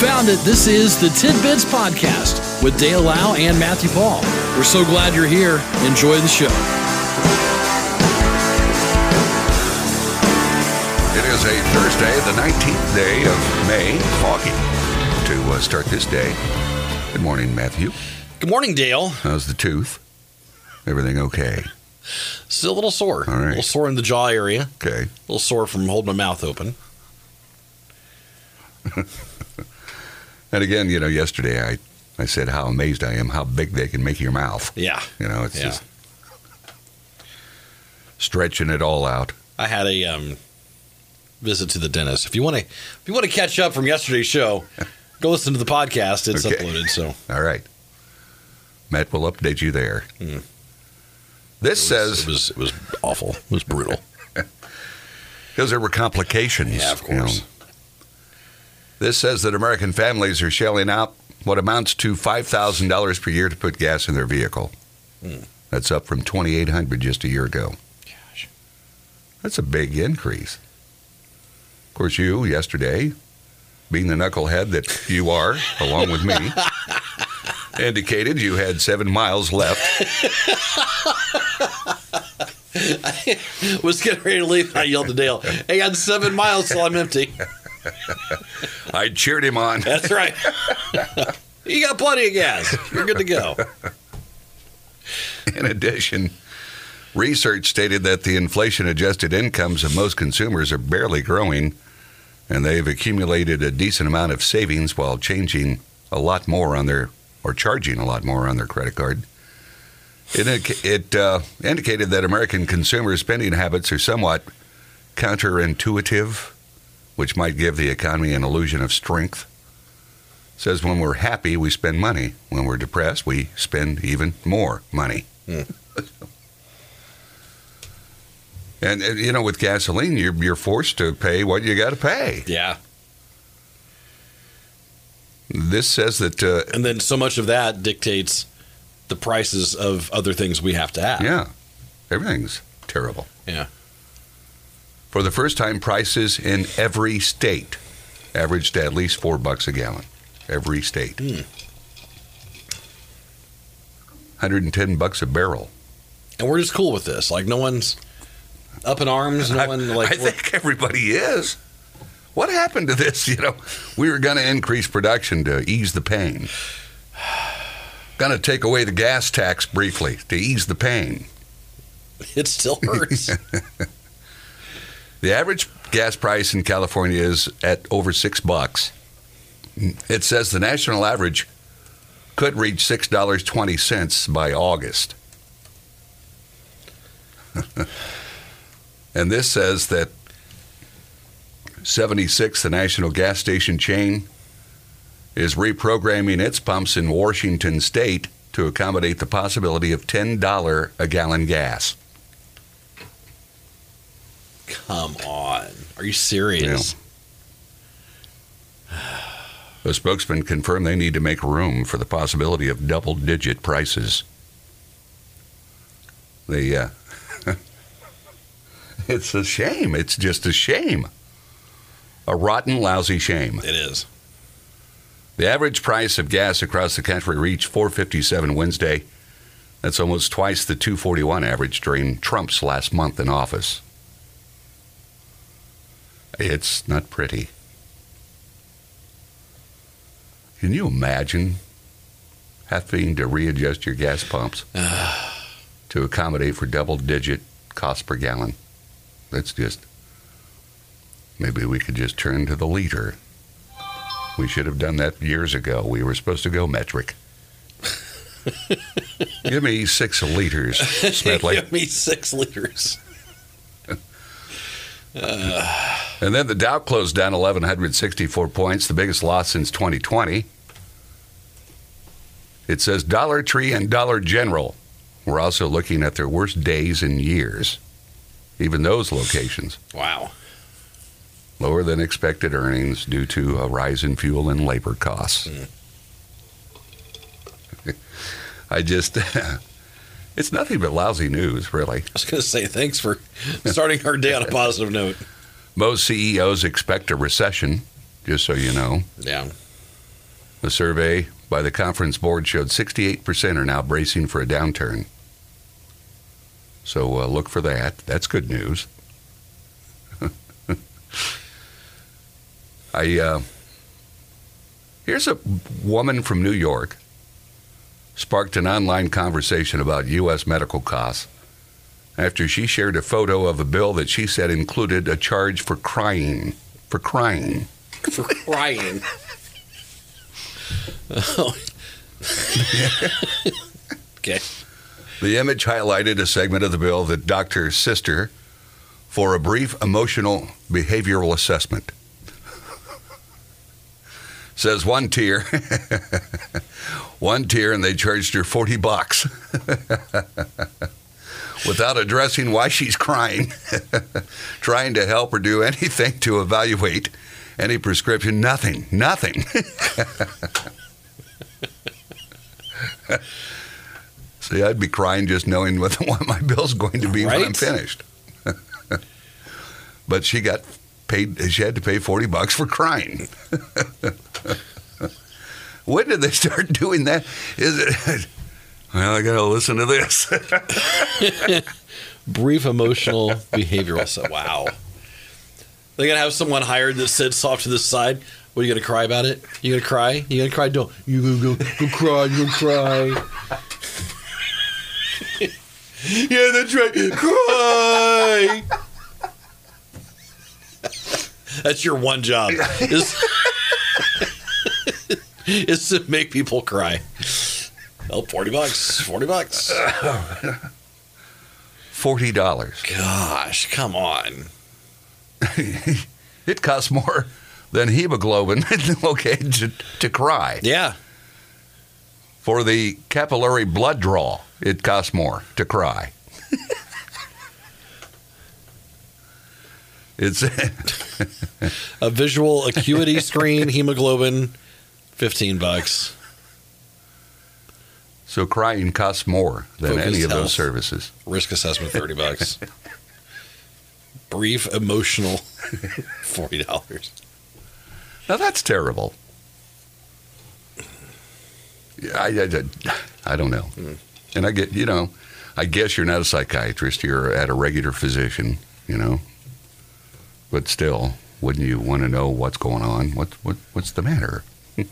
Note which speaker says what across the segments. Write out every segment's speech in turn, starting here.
Speaker 1: found it. This is the Tidbits Podcast with Dale Lau and Matthew Paul. We're so glad you're here. Enjoy the show.
Speaker 2: It is a Thursday, the 19th day of May. Foggy to uh, start this day. Good morning, Matthew.
Speaker 1: Good morning, Dale.
Speaker 2: How's the tooth? Everything okay?
Speaker 1: Still a little sore.
Speaker 2: All right.
Speaker 1: A little sore in the jaw area.
Speaker 2: Okay.
Speaker 1: A little sore from holding my mouth open.
Speaker 2: And again, you know, yesterday I, I said how amazed I am how big they can make your mouth.
Speaker 1: Yeah.
Speaker 2: You know, it's
Speaker 1: Yeah.
Speaker 2: just stretching it all out.
Speaker 1: I had a um, visit to the dentist. If you want to, if you want to catch up from yesterday's show, go listen to the podcast. It's
Speaker 2: Okay.
Speaker 1: uploaded. So
Speaker 2: All right. Matt will update you there.
Speaker 1: Hmm.
Speaker 2: This says
Speaker 1: it was it was awful. It was brutal.
Speaker 2: because there were complications.
Speaker 1: Yeah, of
Speaker 2: you know. This says that American families are shelling out what amounts to five thousand dollars per year to put gas in their vehicle.
Speaker 1: Hmm.
Speaker 2: That's up from twenty eight hundred just a year ago.
Speaker 1: Gosh.
Speaker 2: That's a big increase. Of course, you yesterday, being the knucklehead that you are, along with me, indicated you had seven miles left.
Speaker 1: I was getting ready to leave. I yelled to Dale, hey, "I got seven miles till I'm empty."
Speaker 2: I cheered him on.
Speaker 1: That's right. you got plenty of gas. You're good to go.
Speaker 2: In addition, research stated that the inflation adjusted incomes of most consumers are barely growing, and they've accumulated a decent amount of savings while changing a lot more on their, or charging a lot more on their credit card. It, it uh, indicated that American consumer spending habits are somewhat counterintuitive, which might give the economy an illusion of strength. Says when we're happy, we spend money. When we're depressed, we spend even more money.
Speaker 1: Hmm.
Speaker 2: and, and, you know, with gasoline, you're, you're forced to pay what you got to pay.
Speaker 1: Yeah.
Speaker 2: This says that, uh,
Speaker 1: And then so much of that dictates the prices of other things we have to have.
Speaker 2: yeah, everything's terrible.
Speaker 1: Yeah.
Speaker 2: For the first time, prices in every state averaged at least four bucks a gallon. Every state.
Speaker 1: Hmm.
Speaker 2: 110 bucks a barrel.
Speaker 1: And we're just cool with this. Like no one's up in arms. No
Speaker 2: I,
Speaker 1: one like
Speaker 2: I think everybody is. What happened to this? You know, we were going to increase production to ease the pain. Going to take away the gas tax briefly to ease the pain.
Speaker 1: it still hurts.
Speaker 2: The average gas price in California is at over six bucks. It says the national average could reach six dollars twenty cents by August. and this says that 76, the national gas station chain, is reprogramming its pumps in Washington state to accommodate the possibility of $10 a gallon gas.
Speaker 1: Come on. Are you serious?
Speaker 2: A spokesman confirmed they need to make room for the possibility of double digit prices. The, uh, it's a shame. It's just a shame. A rotten, lousy shame.
Speaker 1: It is.
Speaker 2: The average price of gas across the country reached 457 Wednesday. That's almost twice the 241 average during Trump's last month in office. It's not pretty. Can you imagine having to readjust your gas pumps to accommodate for double digit cost per gallon? That's just maybe we could just turn to the liter. We should have done that years ago. We were supposed to go metric. Give me six liters, Smedley.
Speaker 1: Give me six liters.
Speaker 2: Uh, And then the Dow closed down 1,164 points, the biggest loss since 2020. It says Dollar Tree and Dollar General were also looking at their worst days in years. Even those locations.
Speaker 1: Wow.
Speaker 2: Lower than expected earnings due to a rise in fuel and labor costs. Hmm. I just, it's nothing but lousy news, really.
Speaker 1: I was going to say thanks for starting our day on a positive note.
Speaker 2: Most CEOs expect a recession, just so you know.
Speaker 1: Yeah.
Speaker 2: The survey by the conference board showed 68% are now bracing for a downturn. So uh, look for that. That's good news. I uh, here's a woman from New York sparked an online conversation about U.S. medical costs after she shared a photo of a bill that she said included a charge for crying. For crying.
Speaker 1: For crying. okay.
Speaker 2: The image highlighted a segment of the bill that doctor's sister for a brief emotional behavioral assessment. Says one tier, one tier, and they charged her 40 bucks without addressing why she's crying, trying to help or do anything to evaluate any prescription. Nothing, nothing. See, I'd be crying just knowing what, what my bill's going to be when I'm finished. but she got paid. She had to pay forty bucks for crying. when did they start doing that? Is it? Well, I got to listen to this.
Speaker 1: Brief emotional behavioral. So, wow. They gotta have someone hired that sits off to the side. What are you gonna cry about it? You gonna cry? You gonna cry? Don't you gonna go, go cry? You gonna cry? yeah, that's right. Cry. that's your one job. Is, is to make people cry. Oh, 40 bucks. 40 bucks.
Speaker 2: Forty dollars.
Speaker 1: Gosh, come on.
Speaker 2: It costs more than hemoglobin. okay, to, to cry.
Speaker 1: Yeah.
Speaker 2: For the capillary blood draw, it costs more to cry. it's
Speaker 1: A visual acuity screen, hemoglobin, 15 bucks.
Speaker 2: So crying costs more than
Speaker 1: Focused
Speaker 2: any of
Speaker 1: health.
Speaker 2: those services.
Speaker 1: Risk assessment, 30 bucks. Brief emotional, $40.
Speaker 2: Now that's terrible. Yeah, I, I, I don't know. Hmm. And I get, you know, I guess you're not a psychiatrist. You're at a regular physician, you know. But still, wouldn't you want to know what's going on? What, what, what's the matter?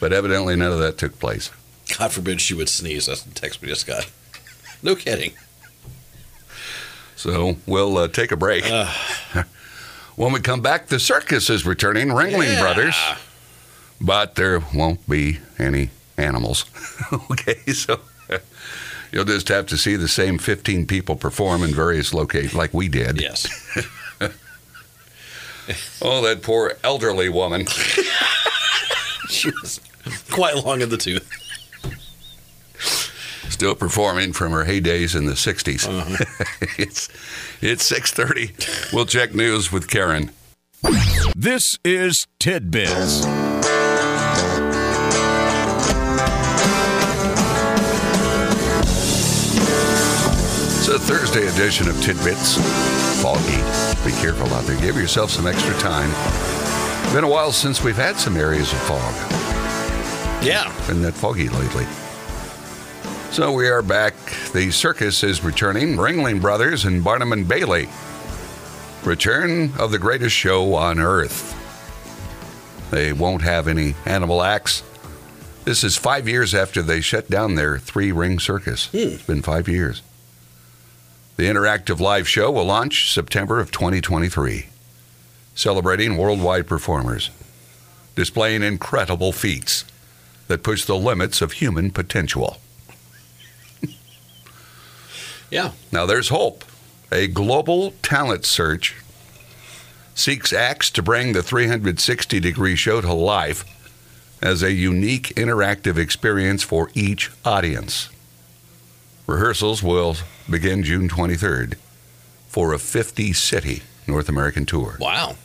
Speaker 2: but evidently, none of that took place.
Speaker 1: God forbid she would sneeze. That's the text we just got. No kidding.
Speaker 2: So we'll uh, take a break.
Speaker 1: Ugh.
Speaker 2: when we come back, the circus is returning, Ringling
Speaker 1: Yeah.
Speaker 2: Brothers. but there won't be any animals. okay, so you'll just have to see the same 15 people perform in various locations like we did.
Speaker 1: Yes.
Speaker 2: Oh, that poor elderly woman.
Speaker 1: She was quite long in the tooth.
Speaker 2: Still performing from her heydays in the 60s. Uh-huh. it's it's 6:30. We'll check news with Karen.
Speaker 3: This is Tidbits.
Speaker 2: It's a Thursday edition of Tidbits. Foggy. Be careful out there. Give yourself some extra time. Been a while since we've had some areas of fog.
Speaker 1: Yeah.
Speaker 2: Been that foggy lately. So we are back. The circus is returning. Ringling Brothers and Barnum and Bailey. Return of the greatest show on earth. They won't have any animal acts. This is five years after they shut down their three ring circus. Hmm. It's been five years. The interactive live show will launch September of 2023, celebrating worldwide performers, displaying incredible feats that push the limits of human potential.
Speaker 1: Yeah.
Speaker 2: Now there's hope. A global talent search seeks acts to bring the 360 degree show to life as a unique interactive experience for each audience. Rehearsals will begin June 23rd for a 50 city North American tour.
Speaker 1: Wow.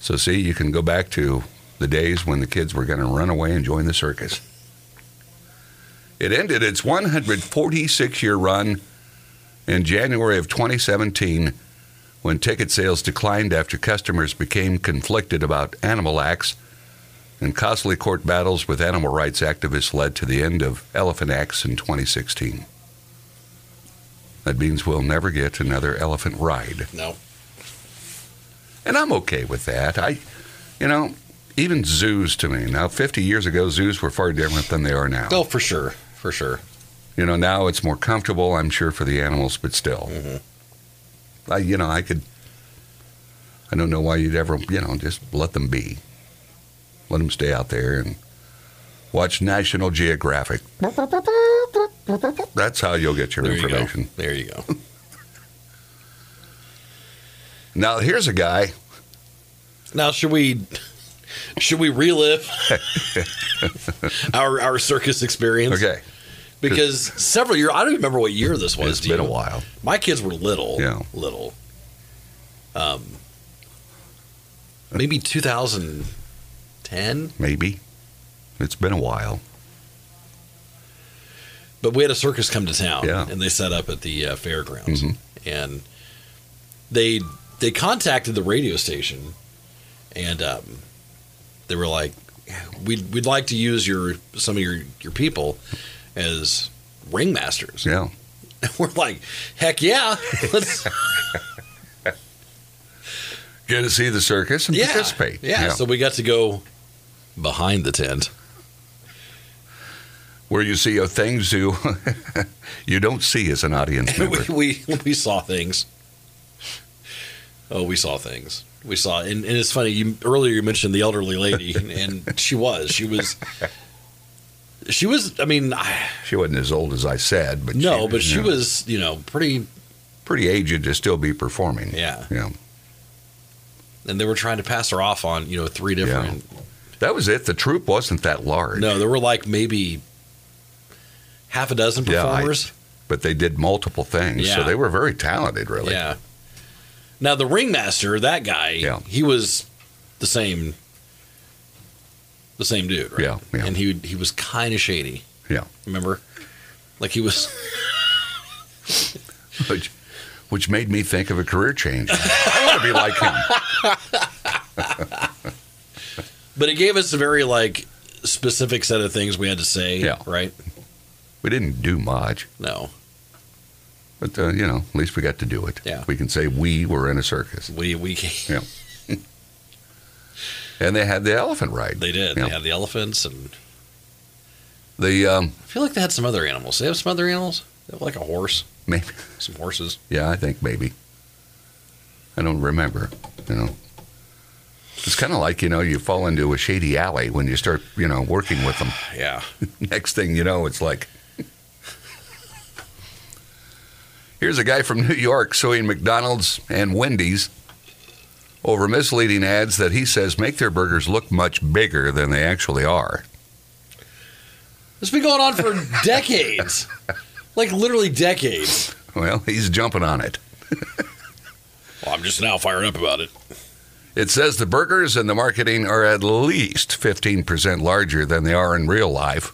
Speaker 2: So, see, you can go back to the days when the kids were going to run away and join the circus. It ended its 146 year run in January of 2017 when ticket sales declined after customers became conflicted about animal acts and costly court battles with animal rights activists led to the end of Elephant Acts in 2016. That means we'll never get another elephant ride.
Speaker 1: No.
Speaker 2: And I'm okay with that. I, you know, even zoos to me. Now, 50 years ago, zoos were far different than they are now.
Speaker 1: Oh, for sure. For sure.
Speaker 2: You know, now it's more comfortable, I'm sure, for the animals, but still.
Speaker 1: Mhm.
Speaker 2: I, you know, I could, I don't know why you'd ever, you know, just let them be. Let them stay out there and watch National Geographic. That's how you'll get your
Speaker 1: There you
Speaker 2: information.
Speaker 1: There you go.
Speaker 2: Now, here's a guy.
Speaker 1: Now, should we should we relive our our circus experience?
Speaker 2: Okay.
Speaker 1: Because several years, I don't even remember what year this was.
Speaker 2: It's been a while.
Speaker 1: My kids were little.
Speaker 2: Yeah.
Speaker 1: Little. Um. Maybe 2010,
Speaker 2: Maybe. It's been a while.
Speaker 1: but we had a circus come to town,
Speaker 2: Yeah.
Speaker 1: and they set up at the uh, fairgrounds,
Speaker 2: Mhm.
Speaker 1: and they they contacted the radio station, and um, they were like, "We'd we'd like to use your some of your your people as ringmasters."
Speaker 2: Yeah.
Speaker 1: We're like, "Heck yeah, let's
Speaker 2: Get to see the circus and
Speaker 1: yeah,
Speaker 2: participate.
Speaker 1: Yeah. so we got to go behind the tent.
Speaker 2: Where you see things you you don't see as an audience member.
Speaker 1: we, we we saw things. Oh, we saw things. We saw, and, and it's funny. You earlier you mentioned the elderly lady, and, she was, she was, she was. I mean, I,
Speaker 2: She wasn't as old as I said, but
Speaker 1: no,
Speaker 2: she,
Speaker 1: but she
Speaker 2: know,
Speaker 1: was, you know, pretty.
Speaker 2: pretty aged to still be performing.
Speaker 1: Yeah,
Speaker 2: Yeah.
Speaker 1: and they were trying to pass her off on, you know, three different.
Speaker 2: That was it. The troupe wasn't that large.
Speaker 1: No, there were like maybe half a dozen performers.
Speaker 2: Yeah, I-
Speaker 1: performers.
Speaker 2: But they did multiple things. So they were very talented, really.
Speaker 1: Yeah. Now the ringmaster, that guy,
Speaker 2: Yeah.
Speaker 1: he was the same, the same dude, right?
Speaker 2: Yeah, yeah.
Speaker 1: And he he was kind of shady.
Speaker 2: Yeah.
Speaker 1: Remember, like he was.
Speaker 2: Which, which made me think of a career change. I want to be like him.
Speaker 1: But it gave us a very like specific set of things we had to say.
Speaker 2: Yeah.
Speaker 1: Right.
Speaker 2: We didn't do much,
Speaker 1: No,
Speaker 2: but, uh, you know, at least we got to do it.
Speaker 1: Yeah.
Speaker 2: We can say we were in a circus.
Speaker 1: we we yeah.
Speaker 2: And they had the elephant ride.
Speaker 1: they did. They had the elephants, and
Speaker 2: The, um,
Speaker 1: I feel like they had some other animals. They have some other animals. They have like a horse,
Speaker 2: maybe,
Speaker 1: some horses.
Speaker 2: yeah, I think maybe. I don't remember, you know. It's kind of like, you know, you fall into a shady alley when you start, you know, working with them.
Speaker 1: Yeah.
Speaker 2: Next thing you know, it's like. Here's a guy from New York suing McDonald's and Wendy's over misleading ads that he says make their burgers look much bigger than they actually are.
Speaker 1: It's been going on for decades, like literally decades.
Speaker 2: Well, he's jumping on it.
Speaker 1: Well, I'm just now fired up about it.
Speaker 2: It says the burgers and the marketing are at least 15% larger than they are in real life.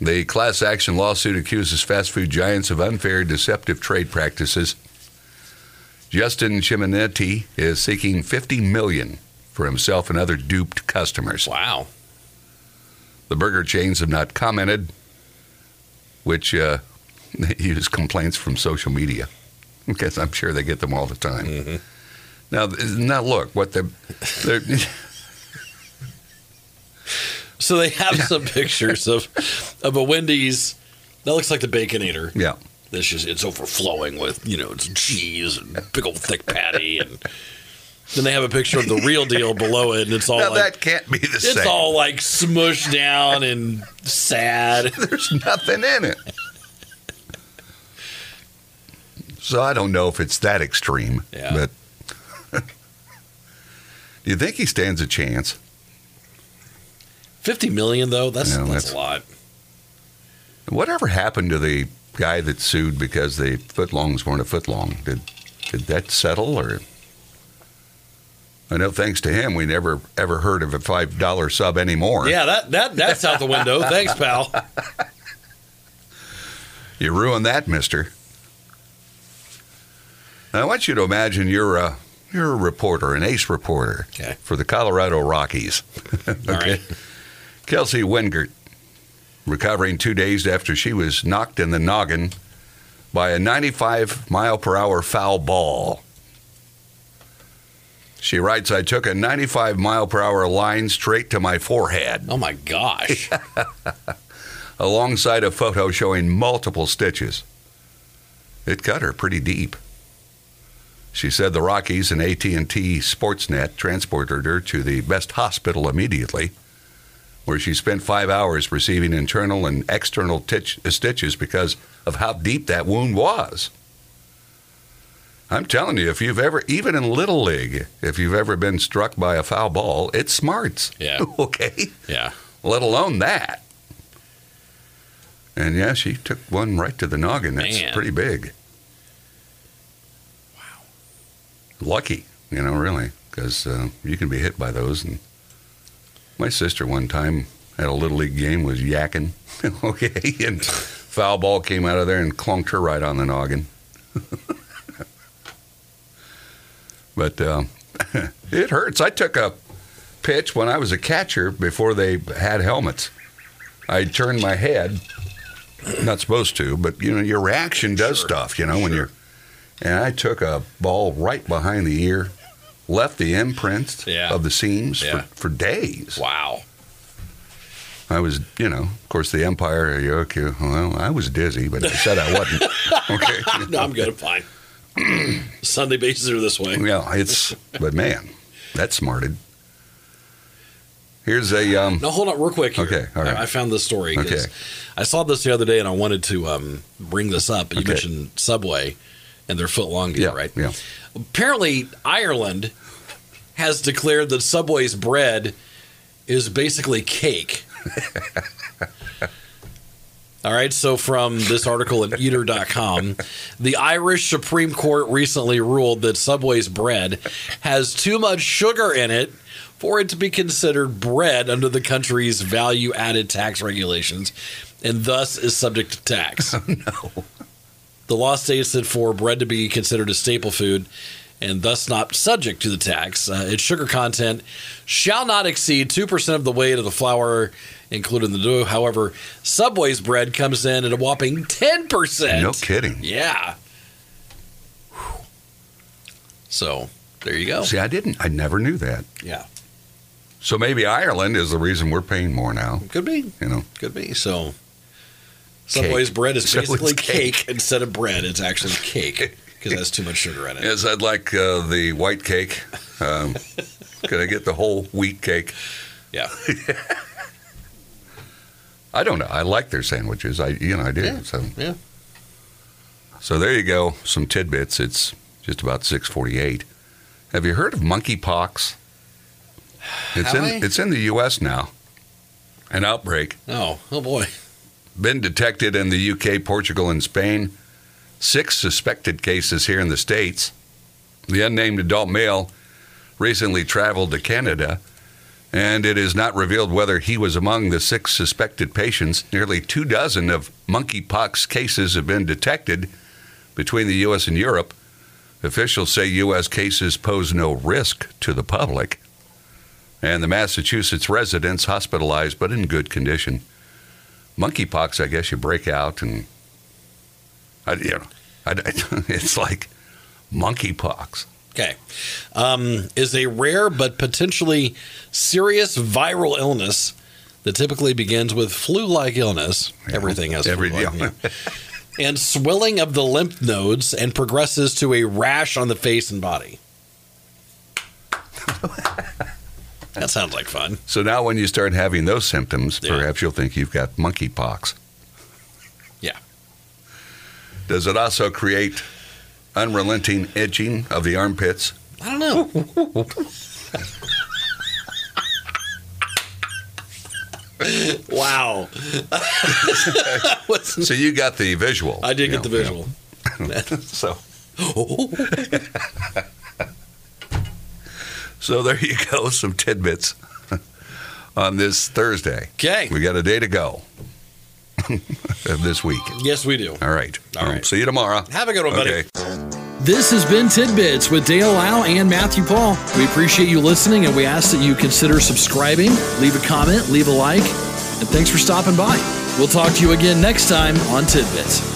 Speaker 2: The class action lawsuit accuses fast food giants of unfair, deceptive trade practices. Justin Chimienti is seeking 50 million for himself and other duped customers.
Speaker 1: Wow.
Speaker 2: The burger chains have not commented, which uh, use complaints from social media because I'm sure they get them all the time.
Speaker 1: Mm-hmm.
Speaker 2: Now, now look what the they're-
Speaker 1: So they have some pictures of of a Wendy's that looks like the Baconator.
Speaker 2: yeah
Speaker 1: This just it's overflowing with you know it's cheese and big old thick patty, and then they have a picture of the real deal below it, and it's all
Speaker 2: now
Speaker 1: like
Speaker 2: that can't be the
Speaker 1: it's
Speaker 2: same.
Speaker 1: It's all like smushed down and sad.
Speaker 2: There's nothing in it. So I don't know if it's that extreme,
Speaker 1: Yeah.
Speaker 2: but do you think he stands a chance?
Speaker 1: Fifty million though, that's
Speaker 2: No,
Speaker 1: that's,
Speaker 2: that's-
Speaker 1: a lot.
Speaker 2: Whatever happened to the guy that sued because the footlongs weren't a footlong? Did did that settle or? I know, thanks to him, we never ever heard of a five dollar sub anymore.
Speaker 1: Yeah, that that that's out the window. Thanks, pal.
Speaker 2: You ruined that, Mister. Uh, I want you to imagine you're a you're a reporter, an ace reporter
Speaker 1: Okay.
Speaker 2: for the Colorado Rockies.
Speaker 1: All right.
Speaker 2: Kelsey Wingert, recovering two days after she was knocked in the noggin by a 95 mile per hour foul ball. She writes, I took a 95 mile per hour line straight to my forehead,
Speaker 1: Oh my gosh.
Speaker 2: alongside a photo showing multiple stitches. It cut her pretty deep. She said the Rockies and AT&T Sportsnet transported her to the best hospital immediately, where she spent five hours receiving internal and external titch, stitches because of how deep that wound was. I'm telling you, if you've ever, even in Little League, if you've ever been struck by a foul ball, it smarts.
Speaker 1: Yeah.
Speaker 2: okay?
Speaker 1: Yeah.
Speaker 2: Let alone that. And yeah, she took one right to the noggin. That's
Speaker 1: Man.
Speaker 2: pretty big. Wow. Lucky, you know, really, because uh, you can be hit by those. And my sister one time at a little league game was yakking, okay, and foul ball came out of there and clunked her right on the noggin. but uh, it hurts. I took a pitch when I was a catcher before they had helmets. I turned my head, not supposed to, but you know your reaction does
Speaker 1: Sure,
Speaker 2: stuff. You know when you're, and I took a ball right behind the ear, left the imprints
Speaker 1: Yeah.
Speaker 2: of the seams
Speaker 1: Yeah.
Speaker 2: for, for days.
Speaker 1: Wow.
Speaker 2: I was, you know, of course, the Empire okay? Well, I was dizzy, but I said I wasn't. okay.
Speaker 1: No, I'm good. I'm fine. Sunday bases are this way.
Speaker 2: Yeah, it's, but man, that smarted. Here's a um,
Speaker 1: No, hold on, real quick. Here.
Speaker 2: Okay, all right.
Speaker 1: I, I found this story.
Speaker 2: Okay.
Speaker 1: I saw this the other day, and I wanted to um, bring this up. You
Speaker 2: Okay.
Speaker 1: mentioned Subway and their foot long deal,
Speaker 2: yeah,
Speaker 1: right?
Speaker 2: Yeah.
Speaker 1: Apparently, Ireland has declared that Subway's bread is basically cake. All right, so from this article at eater.com, the Irish Supreme Court recently ruled that Subway's bread has too much sugar in it for it to be considered bread under the country's value added tax regulations and thus is subject to tax.
Speaker 2: Oh, no.
Speaker 1: The law states that for bread to be considered a staple food and thus not subject to the tax, uh, its sugar content shall not exceed 2% of the weight of the flour included in the dough. However, Subway's bread comes in at a whopping 10%.
Speaker 2: No kidding.
Speaker 1: Yeah. Whew. So, there you go.
Speaker 2: See, I didn't. I never knew that.
Speaker 1: Yeah.
Speaker 2: So maybe Ireland is the reason we're paying more now.
Speaker 1: Could be.
Speaker 2: You know,
Speaker 1: Could be. So, Subway's bread is
Speaker 2: So
Speaker 1: basically
Speaker 2: cake.
Speaker 1: cake. instead of bread. It's actually cake because it has too much sugar in it.
Speaker 2: yes, I'd like uh, the white cake. Um, could I get the whole wheat cake?
Speaker 1: Yeah.
Speaker 2: I don't know. I like their sandwiches. I, you know, I do.
Speaker 1: Yeah,
Speaker 2: So,
Speaker 1: yeah.
Speaker 2: so there you go. Some tidbits. It's just about six forty-eight. Have you heard of monkeypox? It's
Speaker 1: Have
Speaker 2: in
Speaker 1: I?
Speaker 2: it's in the U.S. now. An outbreak.
Speaker 1: Oh, oh boy.
Speaker 2: Been detected in the UK, Portugal, and Spain. Six suspected cases here in the States. The unnamed adult male recently traveled to Canada, and it is not revealed whether he was among the six suspected patients. Nearly two dozen of monkeypox cases have been detected between the U.S. and Europe. Officials say U.S. cases pose no risk to the public, and the Massachusetts residents hospitalized but in good condition monkeypox, I guess you break out and I, you know, I, it's like monkeypox.
Speaker 1: Okay. Um, is a rare but potentially serious viral illness that typically begins with flu like illness. Everything has
Speaker 2: Every-
Speaker 1: flu-like,
Speaker 2: yeah.
Speaker 1: yeah. And swelling of the lymph nodes and progresses to a rash on the face and body. that sounds like fun.
Speaker 2: So now, when you start having those symptoms,
Speaker 1: Yeah.
Speaker 2: perhaps you'll think you've got monkeypox.
Speaker 1: Yeah.
Speaker 2: Does it also create unrelenting itching of the armpits?
Speaker 1: I don't know. wow.
Speaker 2: So you got the visual.
Speaker 1: I did get the visual.
Speaker 2: yeah. So, so there you go. Some tidbits on this Thursday.
Speaker 1: Okay.
Speaker 2: We got a day to go this week.
Speaker 1: Yes, we do.
Speaker 2: All right.
Speaker 1: All
Speaker 2: Um,
Speaker 1: right.
Speaker 2: See you tomorrow.
Speaker 1: Have a good one, buddy. This has been Tidbits with Dale Lau and Matthew Paul. We appreciate you listening and we ask that you consider subscribing, leave a comment, leave a like, and thanks for stopping by. We'll talk to you again next time on Tidbits.